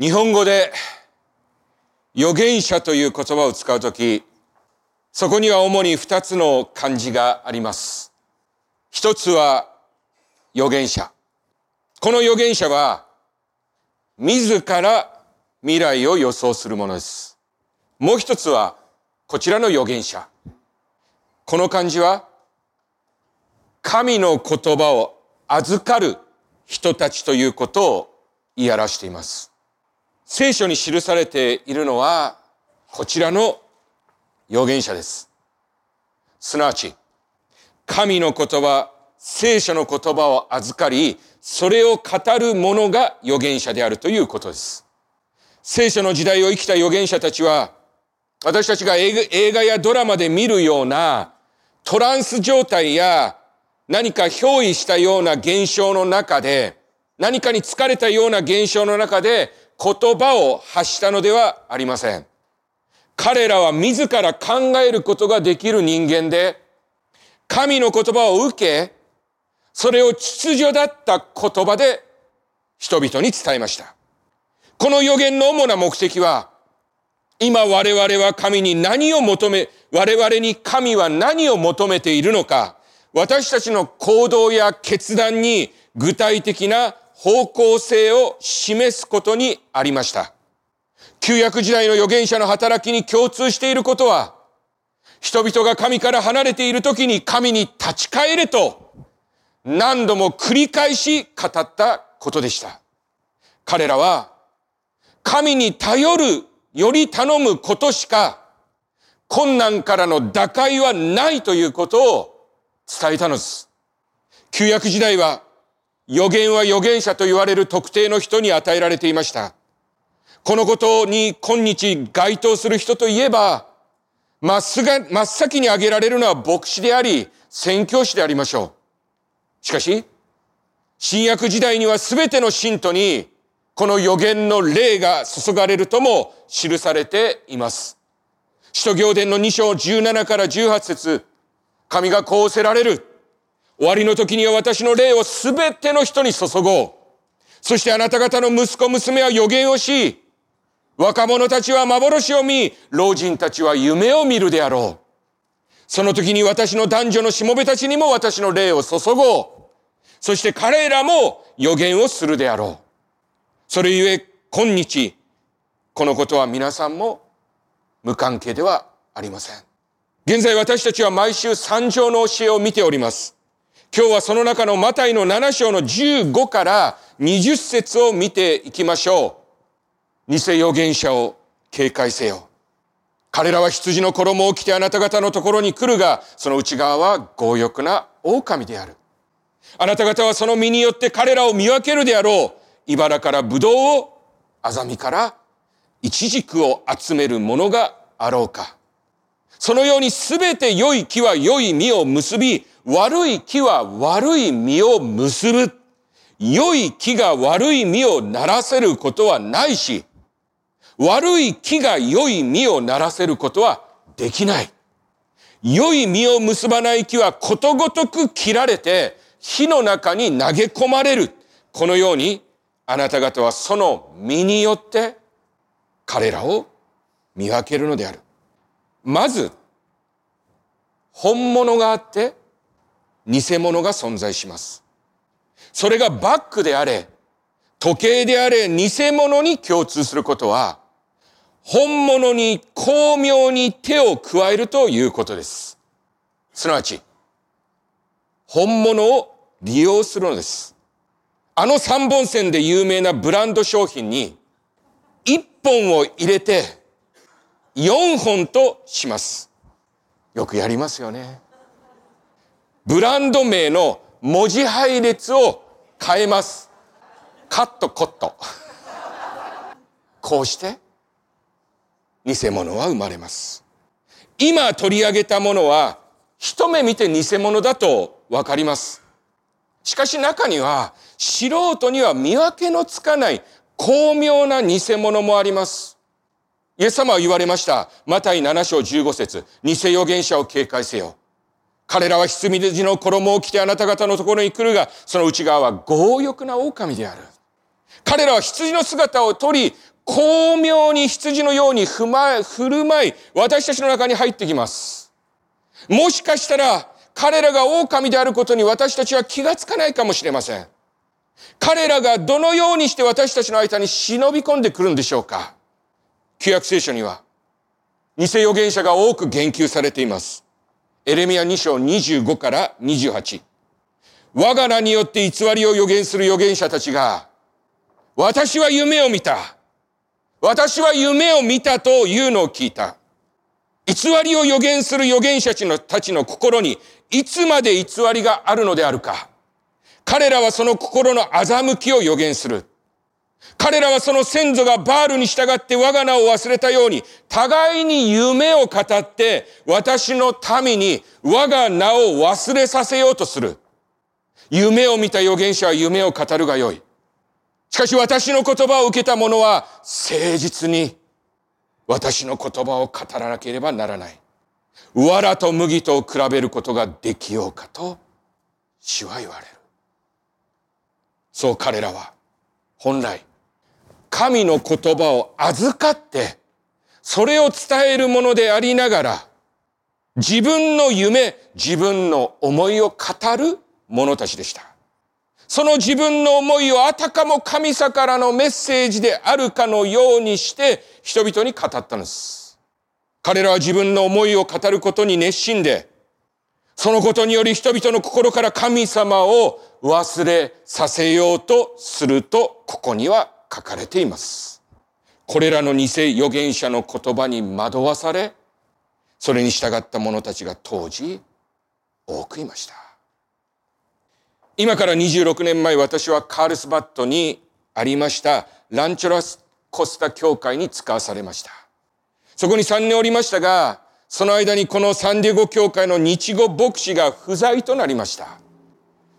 日本語で預言者という言葉を使うとき、そこには主に二つの漢字があります。一つは預言者。この預言者は、自ら未来を予想するものです。もう一つは、こちらの預言者。この漢字は、神の言葉を預かる人たちということを言い表しています。聖書に記されているのは、こちらの預言者です。すなわち、神の言葉、聖書の言葉を預かり、それを語る者が預言者であるということです。聖書の時代を生きた預言者たちは、私たちが映画やドラマで見るようなトランス状態や何か憑依したような現象の中で、何かに疲れたような現象の中で言葉を発したのではありません。彼らは自ら考えることができる人間で、神の言葉を受け、それを秩序だった言葉で人々に伝えました。この予言の主な目的は、今我々は神に何を求め、我々に神は何を求めているのか、私たちの行動や決断に具体的な方向性を示すことにありました。旧約時代の預言者の働きに共通していることは、人々が神から離れている時に神に立ち返れと何度も繰り返し語ったことでした。彼らは神に頼るより頼むことしか困難からの打開はないということを伝えたのです。旧約時代は予言は預言者と言われる特定の人に与えられていました。このことに今日該当する人といえば、真っすぐ真っ先に挙げられるのは牧師であり、宣教師でありましょう。しかし、新約時代には全ての信徒に、この予言の霊が注がれるとも記されています。使徒行伝の2章17から18節神がこうせられる。終わりの時には私の霊をすべての人に注ごう。そしてあなた方の息子娘は予言をし、若者たちは幻を見、老人たちは夢を見るであろう。その時に私の男女のしもべたちにも私の霊を注ごう。そして彼らも予言をするであろう。それゆえ、今日、このことは皆さんも無関係ではありません。現在私たちは毎週三条の教えを見ております。今日はその中のマタイの7章の15から20節を見ていきましょう。偽預言者を警戒せよ。彼らは羊の衣を着てあなた方のところに来るが、その内側は強欲な狼である。あなた方はその身によって彼らを見分けるであろう。茨から葡萄を、アザミからイチジクを集めるものがあろうか。そのようにすべて良い木は良い実を結び、悪い木は悪い実を結ぶ。良い木が悪い実をならせることはないし、悪い木が良い実をならせることはできない。良い実を結ばない木はことごとく切られて火の中に投げ込まれる。このようにあなた方はその実によって彼らを見分けるのである。まず、本物があって、偽物が存在します。それがバッグであれ、時計であれ、偽物に共通することは、本物に巧妙に手を加えるということです。すなわち、本物を利用するのです。あの三本線で有名なブランド商品に、一本を入れて、4本とします。よくやりますよね。ブランド名の文字配列を変えます。カットコット。こうして偽物は生まれます。今取り上げたものは一目見て偽物だとわかります。しかし中には素人には見分けのつかない巧妙な偽物もあります。イエス様は言われました。マタイ7章15節偽預言者を警戒せよ。彼らは羊の衣を着てあなた方のところに来るが、その内側は強欲な狼である。彼らは羊の姿をとり、巧妙に羊のように振る舞い、私たちの中に入ってきます。もしかしたら、彼らが狼であることに私たちは気がつかないかもしれません。彼らがどのようにして私たちの間に忍び込んでくるんでしょうか旧約聖書には、偽預言者が多く言及されています。エレミア2章25から28。我が名によって偽りを予言する預言者たちが、私は夢を見た。私は夢を見たというのを聞いた。偽りを予言する預言者たちの心にいつまで偽りがあるのであるか。彼らはその心の欺きを予言する。彼らはその先祖がバールに従って我が名を忘れたように、互いに夢を語って、私の民に我が名を忘れさせようとする。夢を見た預言者は夢を語るがよい。しかし私の言葉を受けた者は誠実に私の言葉を語らなければならない。藁と麦とを比べることができようかと主は言われる。そう彼らは本来神の言葉を預かってそれを伝えるものでありながら自分の夢、自分の思いを語る者たちでした。その自分の思いをあたかも神様からのメッセージであるかのようにして人々に語ったのです。彼らは自分の思いを語ることに熱心で、そのことにより人々の心から神様を忘れさせようとすると、ここには書かれています。これらの偽預言者の言葉に惑わされ、それに従った者たちが当時多くいました。今から26年前私はカールスバットにありましたランチョラスコスタ教会に使わされました。そこに3年おりましたが、その間にこのサンディエゴ教会の日語牧師が不在となりました。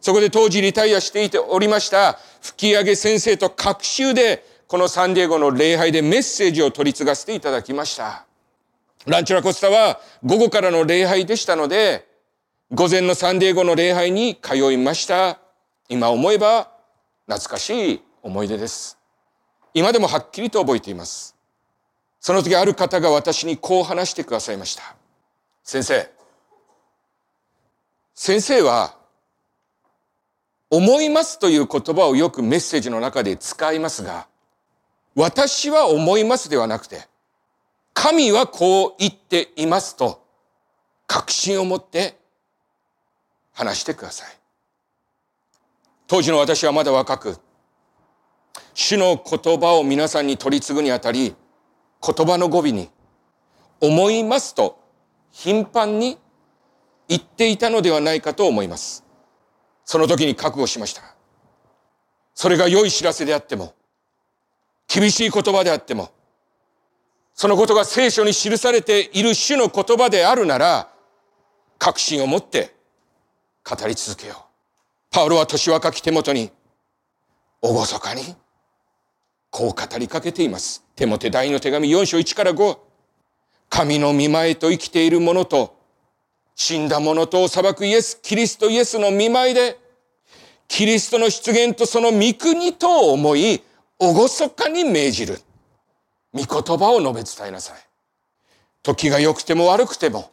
そこで当時リタイアしていておりました吹き上げ先生と各週でこのサンディエゴの礼拝でメッセージを取り継がせていただきました。ランチョラコスタは午後からの礼拝でしたので、午前のサンディエゴの礼拝に通いました。今思えば懐かしい思い出です。今でもはっきりと覚えています。その時ある方が私にこう話してくださいました。先生。先生は、思いますという言葉をよくメッセージの中で使いますが、私は思いますではなくて、神はこう言っていますと、確信を持って話してください。当時の私はまだ若く、主の言葉を皆さんに取り継ぐにあたり、言葉の語尾に、思いますと頻繁に言っていたのではないかと思います。その時に覚悟しました。それが良い知らせであっても、厳しい言葉であっても、そのことが聖書に記されている主の言葉であるなら、確信を持って語り続けよう。パウロは年若き手元に、おごそかに、こう語りかけています。手モテ第の手紙4章1から5。神の見前と生きている者と、死んだ者とを裁くイエス、キリストイエスの見前で、キリストの出現とその御国と思い、おごそかに命じる。御言葉を述べ伝えなさい。時が良くても悪くても、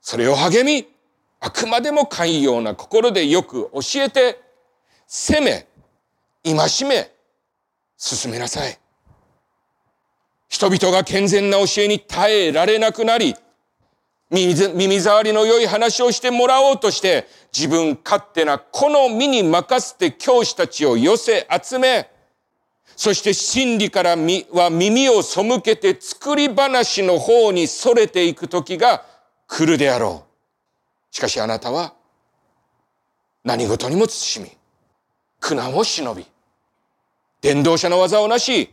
それを励み、あくまでも寛容な心でよく教えて、責め、戒め、進めなさい。人々が健全な教えに耐えられなくなり、耳障りの良い話をしてもらおうとして、自分勝手な好みに任せて教師たちを寄せ集め、そして真理からは耳を背けて作り話の方に逸れていく時が来るであろう。しかしあなたは何事にも慎み、苦難を忍び、伝道者の技をなし、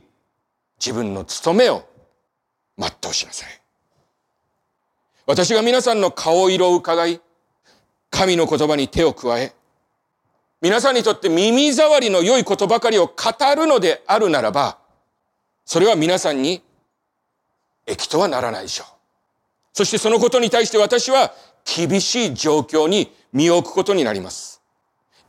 自分の務めを全うしなさい。私が皆さんの顔色を伺い、神の言葉に手を加え、皆さんにとって耳障りの良いことばかりを語るのであるならば、それは皆さんに益とはならないでしょう。そしてそのことに対して私は厳しい状況に身を置くことになります。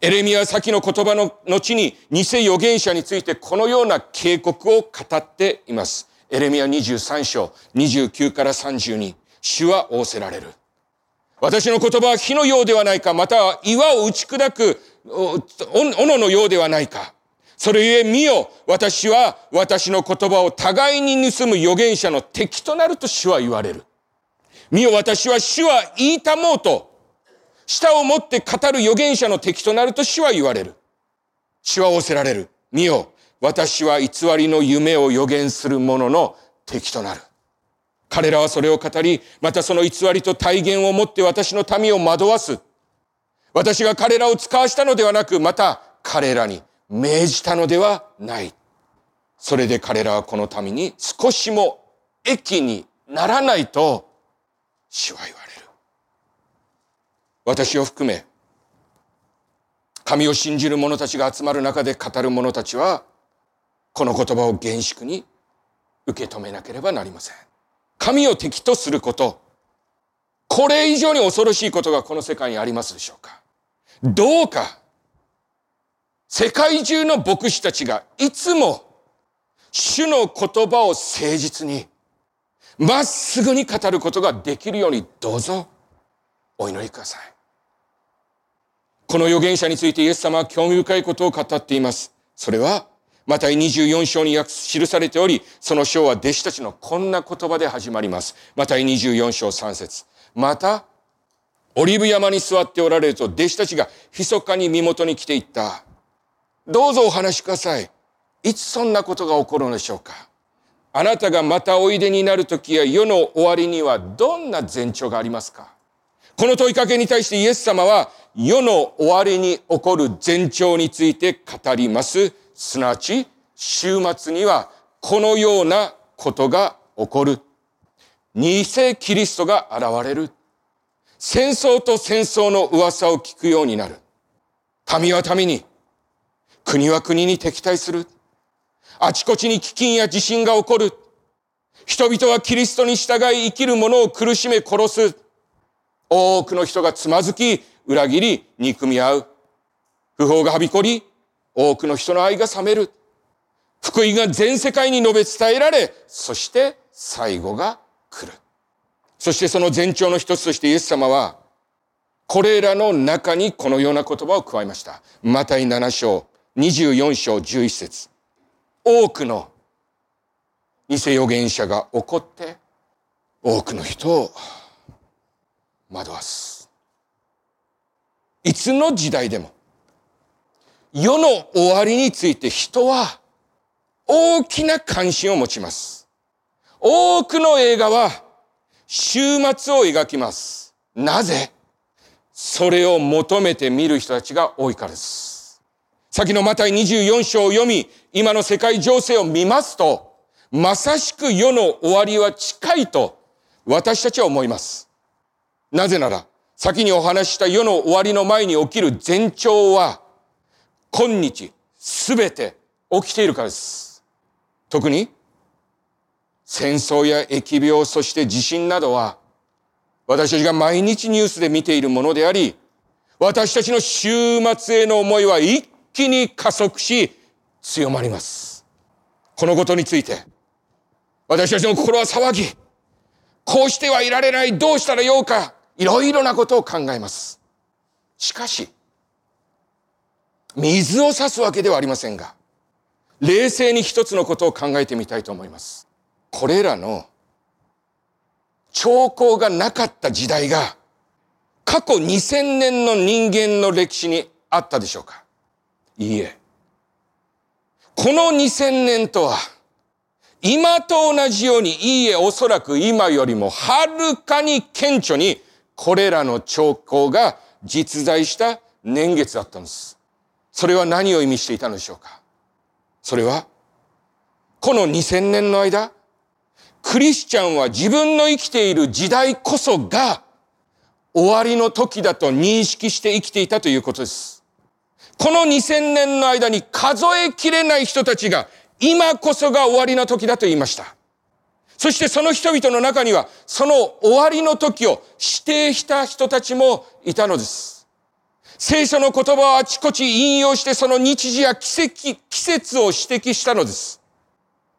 エレミア先の言葉の後に偽預言者についてこのような警告を語っています。エレミア23章29から32。主は仰せられる。私の言葉は火のようではないか、または岩を打ち砕く斧のようではないか。それゆえ見よ、私は私の言葉を互いに盗む預言者の敵となると主は言われる。見よ、私は主は言いたもうと舌を持って語る預言者の敵となると主は言われる。主は仰せられる。見よ、私は偽りの夢を予言する者の敵となる。彼らはそれを語り、またその偽りと体言を持って私の民を惑わす。私が彼らを使わしたのではなく、また彼らに命じたのではない。それで彼らはこの民に少しも益にならないと主は言われる。私を含め、神を信じる者たちが集まる中で語る者たちは、この言葉を厳粛に受け止めなければなりません。神を敵とすること、これ以上に恐ろしいことがこの世界にありますでしょうかどうか、世界中の牧師たちがいつも主の言葉を誠実に、まっすぐに語ることができるようにどうぞお祈りください。この預言者についてイエス様は興味深いことを語っています。それは、また24章に記されており、その章は弟子たちのこんな言葉で始まります。また24章3節また、オリブ山に座っておられると弟子たちが密かに身元に来ていった。どうぞお話しください。いつそんなことが起こるのでしょうかあなたがまたおいでになる時や世の終わりにはどんな前兆がありますかこの問いかけに対してイエス様は世の終わりに起こる前兆について語ります。すなわち、週末にはこのようなことが起こる。偽キリストが現れる。戦争と戦争の噂を聞くようになる。民は民に、国は国に敵対する。あちこちに飢饉や地震が起こる。人々はキリストに従い生きる者を苦しめ殺す。多くの人がつまずき、裏切り、憎み合う。不法がはびこり、多くの人の愛が冷める。福音が全世界に述べ伝えられ、そして最後が来る。そしてその前兆の一つとしてイエス様は、これらの中にこのような言葉を加えました。マタイ7章、24章11節多くの偽預言者が起こって、多くの人を惑わす。いつの時代でも、世の終わりについて人は大きな関心を持ちます。多くの映画は終末を描きます。なぜ？それを求めて見る人たちが多いからです。先のマタイ24章を読み、今の世界情勢を見ますと、まさしく世の終わりは近いと私たちは思います。なぜなら、先にお話しした世の終わりの前に起きる前兆は、今日すべて起きているからです。特に、戦争や疫病、そして地震などは、私たちが毎日ニュースで見ているものであり、私たちの終末への思いは一気に加速し、強まります。このことについて、私たちの心は騒ぎ、こうしてはいられない、どうしたらようか、いろいろなことを考えます。しかし、水を差すわけではありませんが、冷静に一つのことを考えてみたいと思います。これらの兆候がなかった時代が過去2000年の人間の歴史にあったでしょうかいいえ。この2000年とは今と同じようにいいえおそらく今よりもはるかに顕著にこれらの兆候が実在した年月だったんです。それは何を意味していたのでしょうか？それは、この2000年の間、クリスチャンは自分の生きている時代こそが終わりの時だと認識して生きていたということです。この2000年の間に数えきれない人たちが今こそが終わりの時だと言いました。そしてその人々の中には、その終わりの時を指定した人たちもいたのです。聖書の言葉をあちこち引用してその日時や季節季節を指摘したのです。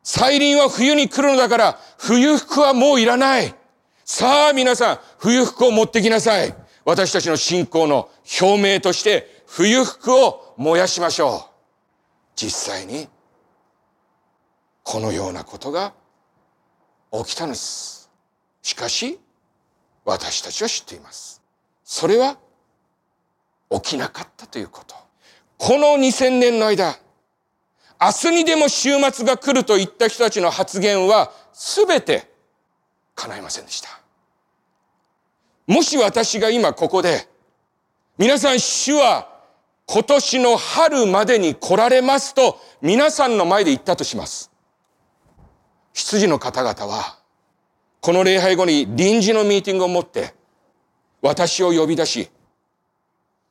再臨は冬に来るのだから、冬服はもういらない。さあ皆さん、冬服を持ってきなさい。私たちの信仰の表明として、冬服を燃やしましょう。実際に、このようなことが起きたのです。しかし、私たちは知っています。それは起きなかったということ。この2000年の間、明日にでも週末が来ると言った人たちの発言は全て叶いませんでした。もし私が今ここで、皆さん主は今年の春までに来られますと皆さんの前で言ったとします。羊の方々は、この礼拝後に臨時のミーティングを持って、私を呼び出し、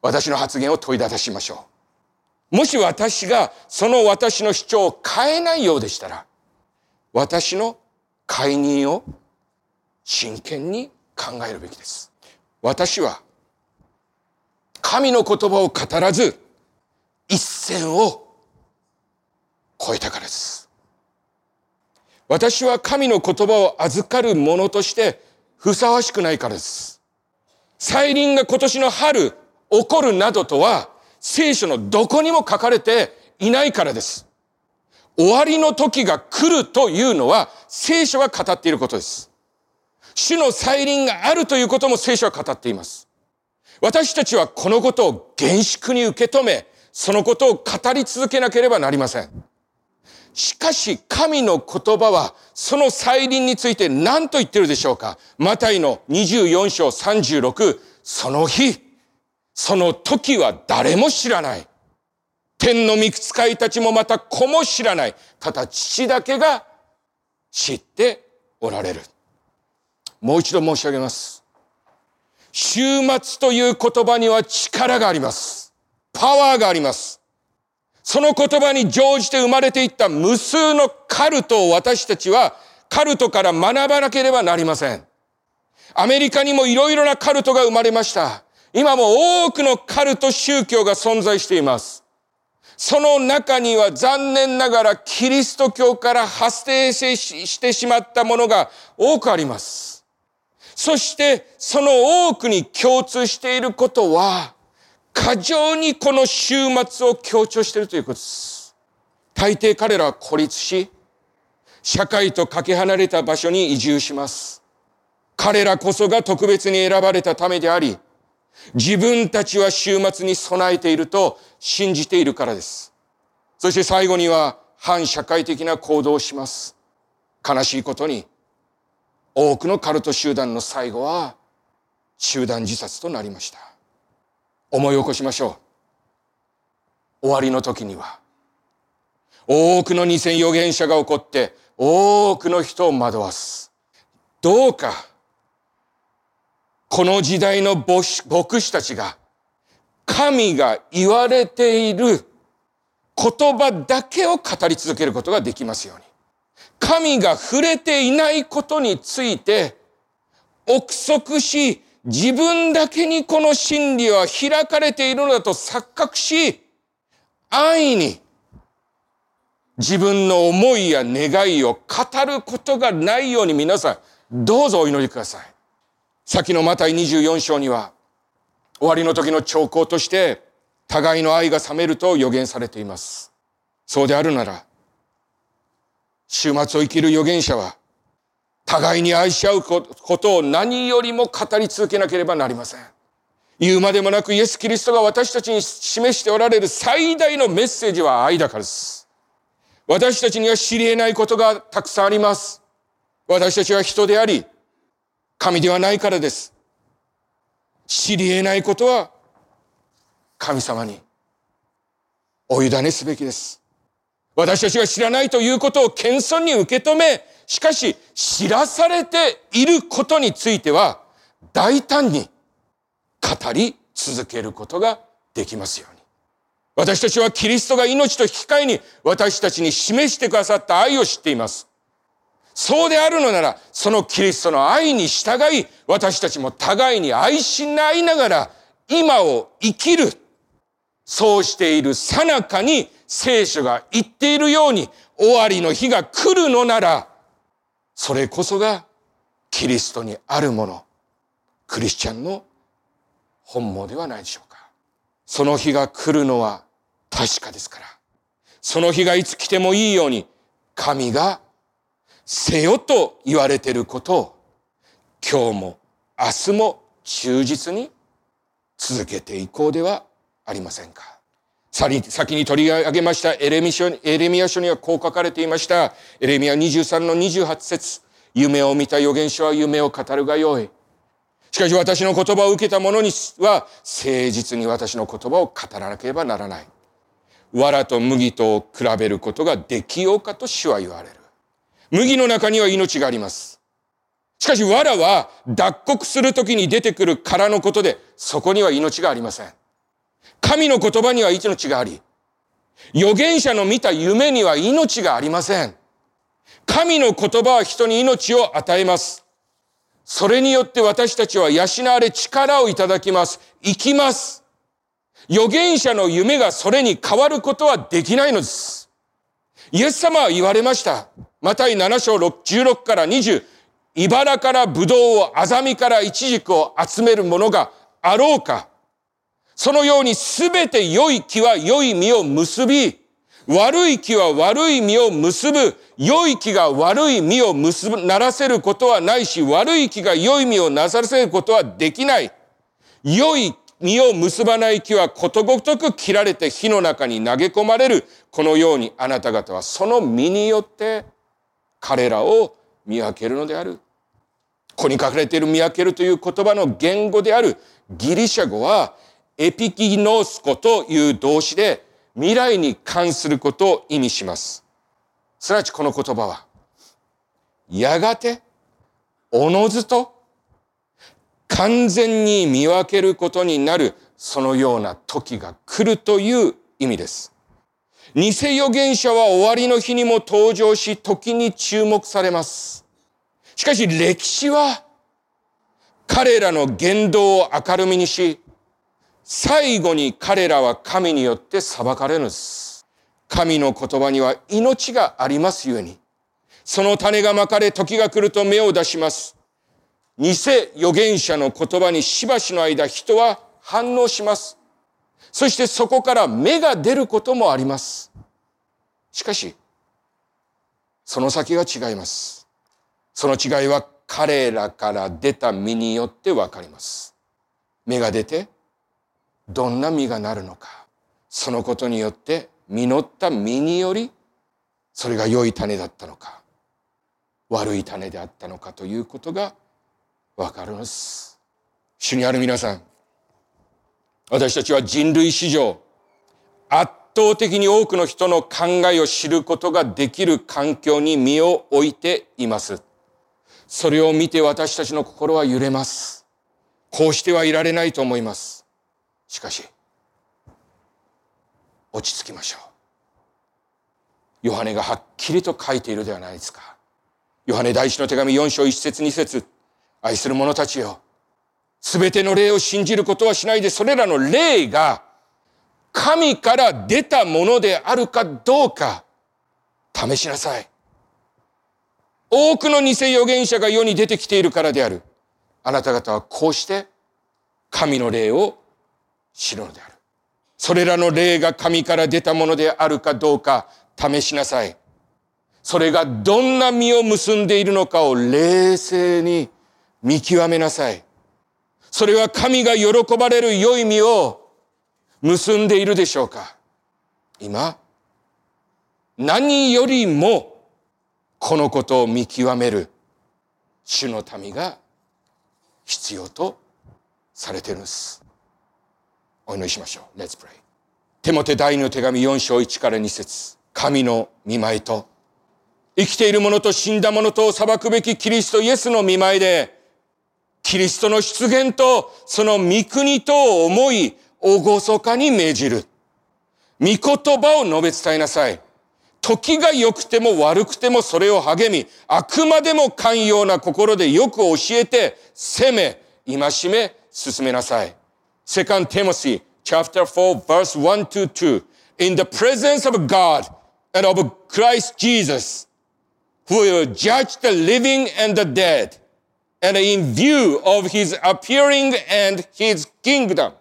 私の発言を問いたしましょう。もし私がその私の主張を変えないようでしたら、私の解任を真剣に考えるべきです。私は神の言葉を語らず一線を超えたからです。私は神の言葉を預かる者としてふさわしくないからです。再臨が今年の春起こるなどとは、聖書のどこにも書かれていないからです。終わりの時が来るというのは、聖書が語っていることです。主の再臨があるということも聖書は語っています。私たちはこのことを厳粛に受け止め、そのことを語り続けなければなりません。しかし神の言葉はその再臨について何と言ってるでしょうかマタイの24章36、その日、その時は誰も知らない。天の御使いたちもまた子も知らない。ただ父だけが知っておられる。もう一度申し上げます。週末という言葉には力があります。パワーがあります。その言葉に乗じて生まれていった無数のカルトを私たちはカルトから学ばなければなりません。アメリカにもいろいろなカルトが生まれました。今も多くのカルト宗教が存在しています。その中には残念ながらキリスト教から発生してしまったものが多くあります。そしてその多くに共通していることは、過剰にこの週末を強調しているということです。大抵彼らは孤立し、社会とかけ離れた場所に移住します。彼らこそが特別に選ばれたためであり、自分たちは週末に備えていると信じているからです。そして最後には反社会的な行動をします。悲しいことに、多くのカルト集団の最後は集団自殺となりました。思い起こしましょう。終わりの時には、多くの二千預言者が起こって、多くの人を惑わす。どうか、この時代の牧師たちが、神が言われている言葉だけを語り続けることができますように。神が触れていないことについて、憶測し、自分だけにこの真理は開かれているのだと錯覚し、安易に自分の思いや願いを語ることがないように皆さん、どうぞお祈りください。先のマタイ24章には、終わりの時の兆候として、互いの愛が冷めると予言されています。そうであるなら、週末を生きる預言者は、互いに愛し合うことを何よりも語り続けなければなりません。言うまでもなくイエス・キリストが私たちに示しておられる最大のメッセージは愛だからです。私たちには知り得ないことがたくさんあります。私たちは人であり、神ではないからです。知り得ないことは神様にお委ねすべきです。私たちが知らないということを謙遜に受け止め、しかし知らされていることについては大胆に語り続けることができますように。私たちはキリストが命と引き換えに私たちに示してくださった愛を知っています。そうであるのなら、そのキリストの愛に従い、私たちも互いに愛し合いながら今を生きる。そうしているさなかに聖書が言っているように終わりの日が来るのなら、それこそがキリストにあるもの、クリスチャンの本望ではないでしょうか。その日が来るのは確かですから。その日がいつ来てもいいように、神がせよと言われていることを、今日も明日も忠実に続けていこうではありませんか。先に取り上げましたエレミ書エレミア書にはこう書かれていました。エレミア23の28節夢を見た預言者は夢を語るがよい。しかし私の言葉を受けた者には誠実に私の言葉を語らなければならない。藁と麦とを比べることができようかと主は言われる。麦の中には命があります。しかし藁は脱穀するときに出てくる殻のことで、そこには命がありません。神の言葉には命があり、預言者の見た夢には命がありません。神の言葉は人に命を与えます。それによって私たちは養われ力をいただきます。生きます。預言者の夢がそれに変わることはできないのです。イエス様は言われました。マタイ7章16から20。茨からブドウを、アザミからイチジクを集めるものがあろうか。そのようにすべて良い木は良い実を結び、悪い木は悪い実を結ぶ。良い木が悪い実を結ぶ、ならせることはないし、悪い木が良い実をなさせることはできない。良い実を結ばない木はことごとく切られて火の中に投げ込まれる。このようにあなた方はその実によって彼らを見分けるのである。ここに書かれている見分けるという言葉の言語であるギリシャ語はエピキノスコという動詞で未来に関することを意味します。すなわちこの言葉は、やがて、おのずと、完全に見分けることになる、そのような時が来るという意味です。偽預言者は終わりの日にも登場し、時に注目されます。しかし歴史は、彼らの言動を明るみにし、最後に彼らは神によって裁かれるのです。神の言葉には命がありますゆえに、その種がまかれ時が来ると芽を出します。偽預言者の言葉にしばしの間人は反応します。そしてそこから芽が出ることもあります。しかし、その先が違います。その違いは彼らから出た実によってわかります。芽が出て、どんな実がなるのか。そのことによって実った実により、それが良い種だったのか、悪い種であったのかということがわかるんです。主にある皆さん、私たちは人類史上、圧倒的に多くの人の考えを知ることができる環境に身を置いています。それを見て私たちの心は揺れます。こうしてはいられないと思います。しかし、落ち着きましょう。ヨハネがはっきりと書いているではないですか。ヨハネ第一の手紙4章1節2節愛する者たちよ。すべての霊を信じることはしないで、それらの霊が神から出たものであるかどうか試しなさい。多くの偽預言者が世に出てきているからである。あなた方はこうして神の霊を知るのである。それらの霊が神から出たものであるかどうか試しなさい。それがどんな実を結んでいるのかを冷静に見極めなさい。それは神が喜ばれる良い実を結んでいるでしょうか？今、何よりもこのことを見極める主の民が必要とされているんです。お祈りしましょう。Let's pray. テモテ第二の手紙4章1から2節神の見舞いと、生きている者と死んだ者とを裁くべきキリストイエスの見舞いで、キリストの出現とその御国とを思い、おごそかに命じる。御言葉を述べ伝えなさい。時が良くても悪くてもそれを励み、あくまでも寛容な心でよく教えて、責め、戒め、進めなさい。2 Timothy chapter 4 verse 1 to 2. In the presence of God and of Christ Jesus, who will judge the living and the dead, and in view of his appearing and his kingdom,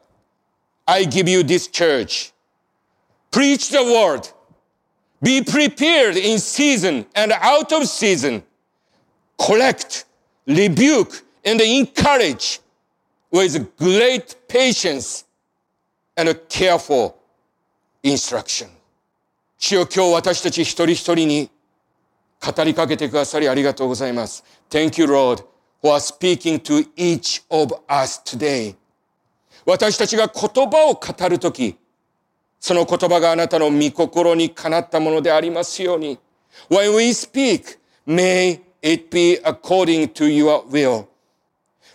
I give you this church. Preach the word. Be prepared in season and out of season. Collect, rebuke, and encourage with great patience and careful instruction. 主よ今日私たち一人一人に語りかけてくださりありがとうございます。Thank you, Lord, For speaking to each of us today. 私たちが言葉を語るとき、その言葉があなたの御心にかなったものでありますように。When we speak, may it be according to your will.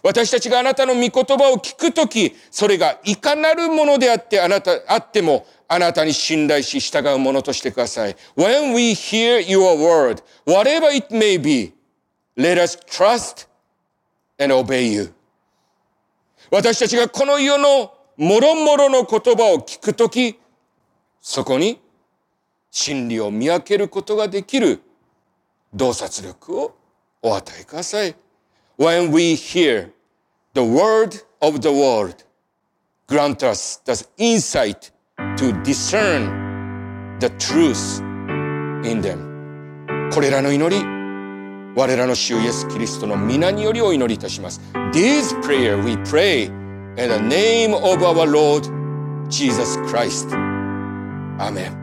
私たちがあなたの御言葉を聞くとき、それがいかなるものであってあなた、あっても、あなたに信頼し従うものとしてください。When we hear your word, whatever it may be, let us trust and obey you. 私たちがこの世のもろもろの言葉を聞くとき、そこに真理を見分けることができる洞察力をお与えください。When we hear the word of the world, grant us the insight to discern the truth in them. これらの祈り、我らの主イエス・キリストの皆によりお祈りいたします。This prayer we pray in the name of our Lord Jesus Christ. Amen.